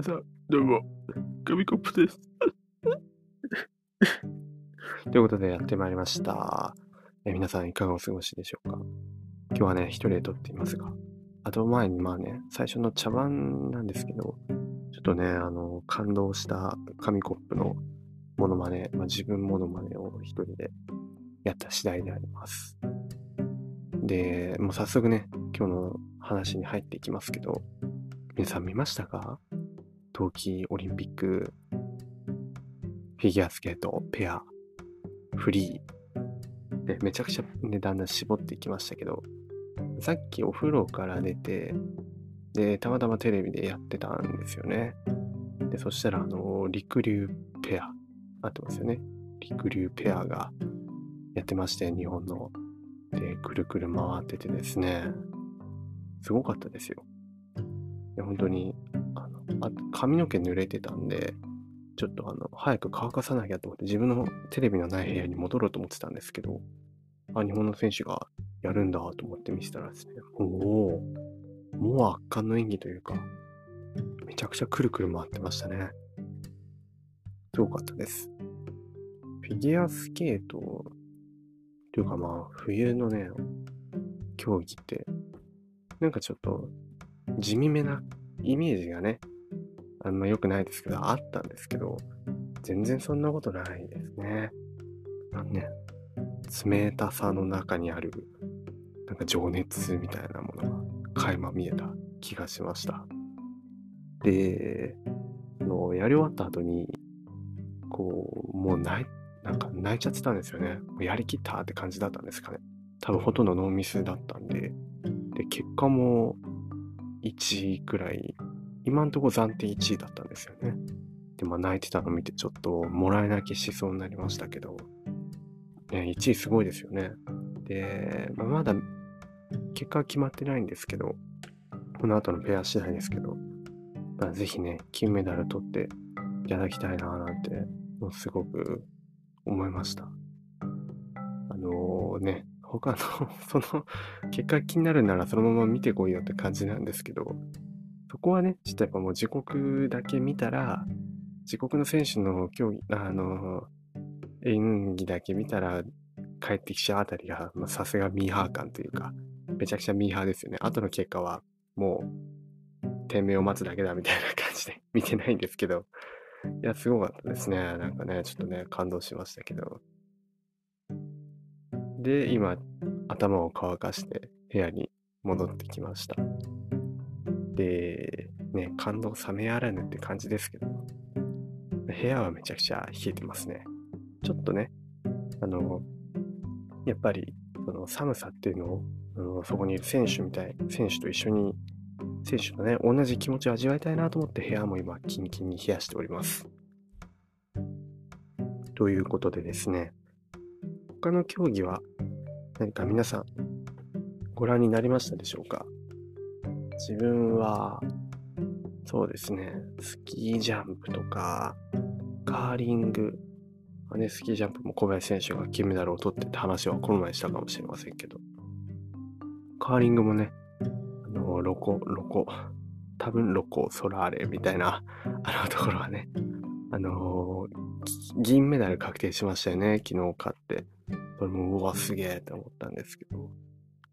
皆さん、どうも、紙コップです。ということでやってまいりました。え皆さんいかがお過ごしでしょうか？今日はね、一人で撮っていますが、あと前にまあね、最初の茶番なんですけど、ちょっとね、あの、感動した紙コップのモノマネ、まあ、自分モノマネを一人でやった次第であります。で、もう早速ね、今日の話に入っていきますけど、皆さん見ましたか？冬季オリンピック、フィギュアスケート、ペア、フリー。で、めちゃくちゃね、だんだん絞っていきましたけど、さっきお風呂から出て、で、たまたまテレビでやってたんですよね。で、そしたら、あの、陸流ペア、合ってますよね。陸流ペアがやってまして、日本の。で、くるくる回っててですね、すごかったですよ。本当に、あ、髪の毛濡れてたんで、ちょっとあの、早く乾かさなきゃと思って、自分のテレビのない部屋に戻ろうと思ってたんですけど、あ、日本の選手がやるんだと思って見せたらですね、おお、もう圧巻の演技というか、めちゃくちゃくるくる回ってましたね。すごかったです。フィギュアスケート、というかまあ、冬のね、競技って、なんかちょっと、地味めなイメージがね、あんま良くないですけど、あったんですけど、全然そんなことないですね。あのね、冷たさの中にある、なんか情熱みたいなものが垣間見えた気がしました。で、あのやり終わった後に、こう、もう泣い、なんか泣いちゃってたんですよね。もうやりきったって感じだったんですかね。多分ほとんどノーミスだったんで、で、結果も1位くらい、今んとこ暫定1位だったんですよね。で、まあ泣いてたの見てちょっともらい泣きしそうになりましたけど、ね、1位すごいですよね。で、まあ、まだ結果は決まってないんですけど、この後のペア次第ですけど、まあ、ぜひね、金メダル取っていただきたいななんて、もうすごく思いました。あのね、他の、その、結果気になるならそのまま見てこいよって感じなんですけど、そこはね、ちょっとやっぱもう自国だけ見たら、自国の選手の競技、あの、演技だけ見たら、帰ってきちゃうあたりが、まあさすがミーハー感というか、めちゃくちゃミーハーですよね。後の結果は、もう、天命を待つだけだみたいな感じで 見てないんですけど、いや、すごかったですね。なんかね、ちょっとね、感動しましたけど。で、今、頭を乾かして部屋に戻ってきました。で、ね、感動冷めやらぬって感じですけど、部屋はめちゃくちゃ冷えてますね。ちょっとね、あの、やっぱり、その寒さっていうのを、あのそこにいる選手みたい、選手と一緒に、選手とね、同じ気持ちを味わいたいなと思って部屋も今、キンキンに冷やしております。ということでですね、他の競技は何か皆さんご覧になりましたでしょうか？自分は、そうですね、スキージャンプとか、カーリング、まあね、スキージャンプも小林選手が金メダルを取ってって話はこの前したかもしれませんけど、カーリングもね、あの、ロコ、ロコ、多分ロコ、ソラーレみたいな、あのところはね、あのー銀メダル確定しましたよね、昨日勝って。それも、うわ、すげえって思ったんですけど、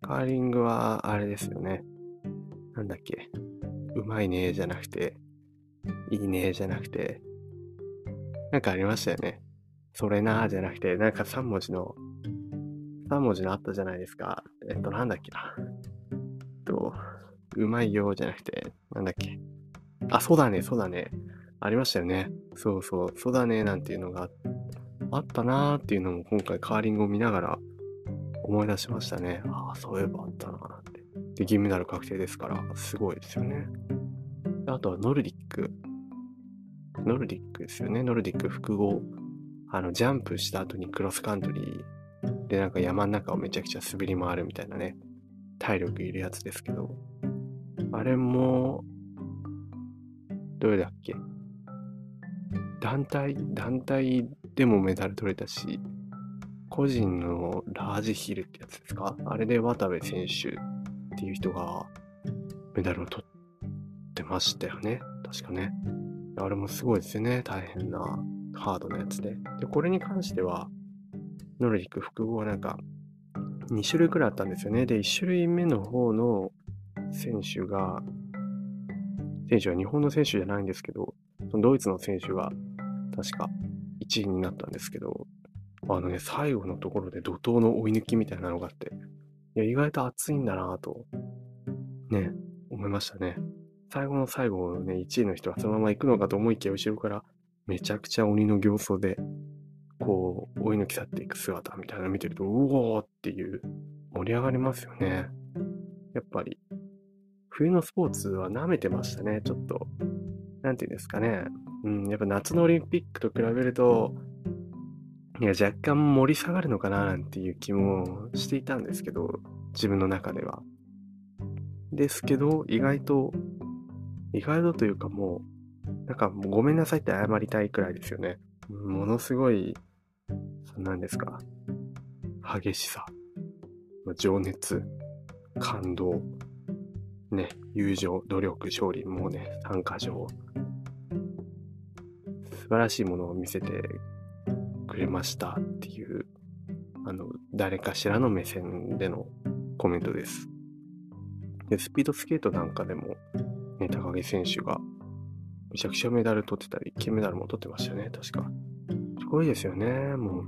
カーリングは、あれですよね。なんだっけ？うまいねじゃなくて、いいねじゃなくて、なんかありましたよね。それなーじゃなくて、なんか3文字の、3文字のあったじゃないですか。えっと、なんだっけな。と、うまいよじゃなくて、なんだっけ。あ、そうだね、そうだね。ありましたよね。そうそう、そうだね、なんていうのがあったなーっていうのも今回カーリングを見ながら思い出しましたね。ああ、そういえばあったなーなんて。で、銀メダル確定ですから、すごいですよね。あとはノルディック。ノルディックですよね。ノルディック複合。あの、ジャンプした後にクロスカントリーでなんか山の中をめちゃくちゃ滑り回るみたいなね、体力いるやつですけど、あれも、どれだっけ？団体、団体でもメダル取れたし、個人のラージヒルってやつですか？あれで渡部選手っていう人がメダルを取ってましたよね。確かね。あれもすごいですよね。大変なハードなやつで。で、これに関しては、ノルディック複合はなんか、2種類くらいあったんですよね。で、1種類目の方の選手が、選手は日本の選手じゃないんですけど、ドイツの選手が確か1位になったんですけど、あのね、最後のところで怒涛の追い抜きみたいなのがあって、いや、意外と熱いんだなぁと、ね、思いましたね。最後の最後ね、1位の人はそのまま行くのかと思いきや、後ろからめちゃくちゃ鬼の形相で、こう、追い抜き去っていく姿みたいなの見てると、うおーっていう盛り上がりますよね。やっぱり、冬のスポーツは舐めてましたね、ちょっと。なんていうんですかね。うん、やっぱ夏のオリンピックと比べると、いや、若干盛り下がるのかななんていう気もしていたんですけど、自分の中では。ですけど、意外と、意外とというかもう、なんかもうごめんなさいって謝りたいくらいですよね。ものすごい、何ですか、激しさ、情熱、感動、ね、友情、努力、勝利、もうね、参加条、素晴らしいものを見せてくれましたっていう、あの、誰かしらの目線でのコメントです。で、スピードスケートなんかでも、ね、高木選手が、めちゃくちゃメダル取ってたり、金メダルも取ってましたよね、確か。すごいですよね、もう。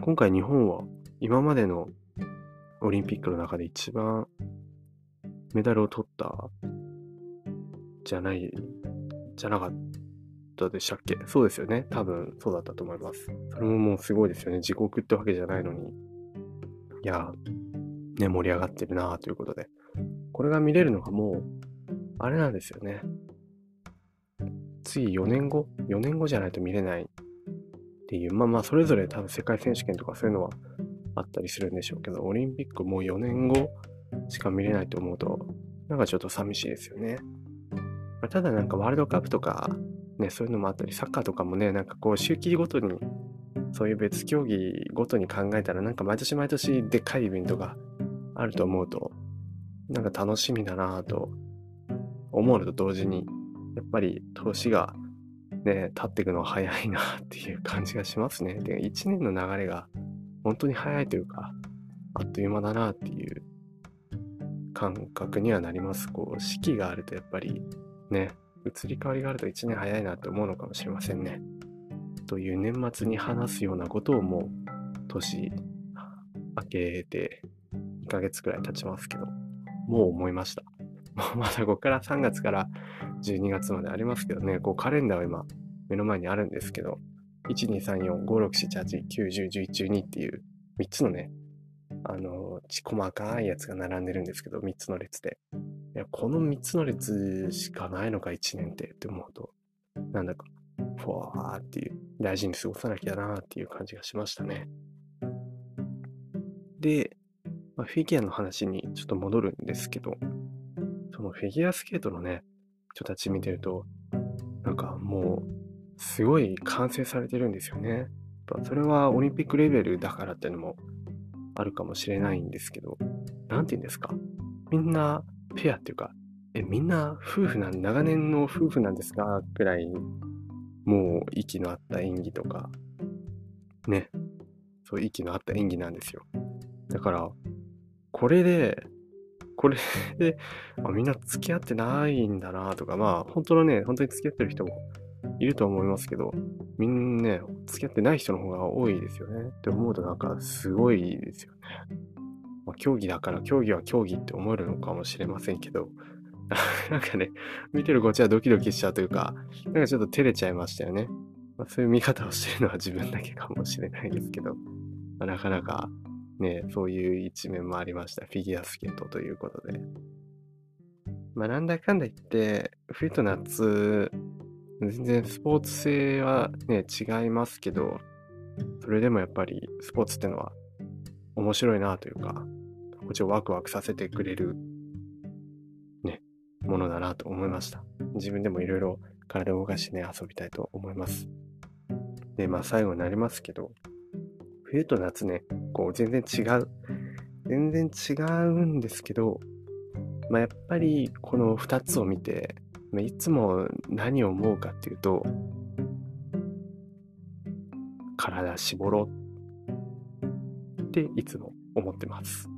今回日本は、今までのオリンピックの中で一番メダルを取った、じゃない、じゃなかったでしたっけ？そうですよね。多分そうだったと思います。それももうすごいですよね。自国ってわけじゃないのに。いや、ね、盛り上がってるなということで。これが見れるのがもう、あれなんですよね。次4年後 ?4 年後じゃないと見れないっていう、まあまあ、それぞれ多分世界選手権とかそういうのはあったりするんでしょうけど、オリンピックもう4年後しか見れないと思うと、なんかちょっと寂しいですよね。ただなんかワールドカップとかね、そういうのもあったり、サッカーとかもね、なんかこう、周期ごとに、そういう別競技ごとに考えたら、なんか毎年毎年でっかいイベントがあると思うと、なんか楽しみだなぁと思うのと同時に、やっぱり年がね、経っていくのは早いなっていう感じがしますね。で、1年の流れが本当に早いというか、あっという間だなっていう感覚にはなります。こう、四季があるとやっぱりね、移り変わりがあると1年早いなって思うのかもしれませんね。という年末に話すようなことをもう年明けて2ヶ月くらい経ちますけど、もう思いました。もうまだここから3月から12月までありますけどね、こうカレンダーは今目の前にあるんですけど、1、2、3、4、5、6、7、8、9、10、11、12っていう3つのね、あの、細かいやつが並んでるんですけど、3つの列で。いや、この3つの列しかないのか、1年ってって思うと、なんだか、ふわーっていう、大事に過ごさなきゃなーっていう感じがしましたね。で、まあ、フィギュアの話にちょっと戻るんですけど、そのフィギュアスケートのね、人たち見てると、なんかもう、すごい完成されてるんですよね。それはオリンピックレベルだからっていうのもあるかもしれないんですけど、なんて言うんですか。みんなペアっていうか、え、みんな夫婦なん、長年の夫婦なんですか？くらい、もう息の合った演技とか、ね。そう、息の合った演技なんですよ。だから、これで、これで、あ、みんな付き合ってないんだなとか、まあ、本当のね、本当に付き合ってる人もいると思いますけど、みんなね、付き合ってない人の方が多いですよね。って思うとなんかすごいですよね。まあ、競技だから競技は競技って思えるのかもしれませんけど、なんかね、見てるこっちはドキドキしちゃうというか、なんかちょっと照れちゃいましたよね。まあ、そういう見方をしてるのは自分だけかもしれないですけど、まあ、なかなかね、そういう一面もありました。フィギュアスケートということで。まあ、なんだかんだ言って、冬と夏、全然スポーツ性はね、違いますけど、それでもやっぱりスポーツってのは面白いなというか、こっちをワクワクさせてくれる、ね、ものだなと思いました。自分でもいろいろ体を動かしてね、遊びたいと思います。で、まあ最後になりますけど、冬と夏ね、こう全然違う。全然違うんですけど、まあやっぱりこの2つを見て、まあいつも何を思うかっていうと、体絞ろうっていつも思ってます。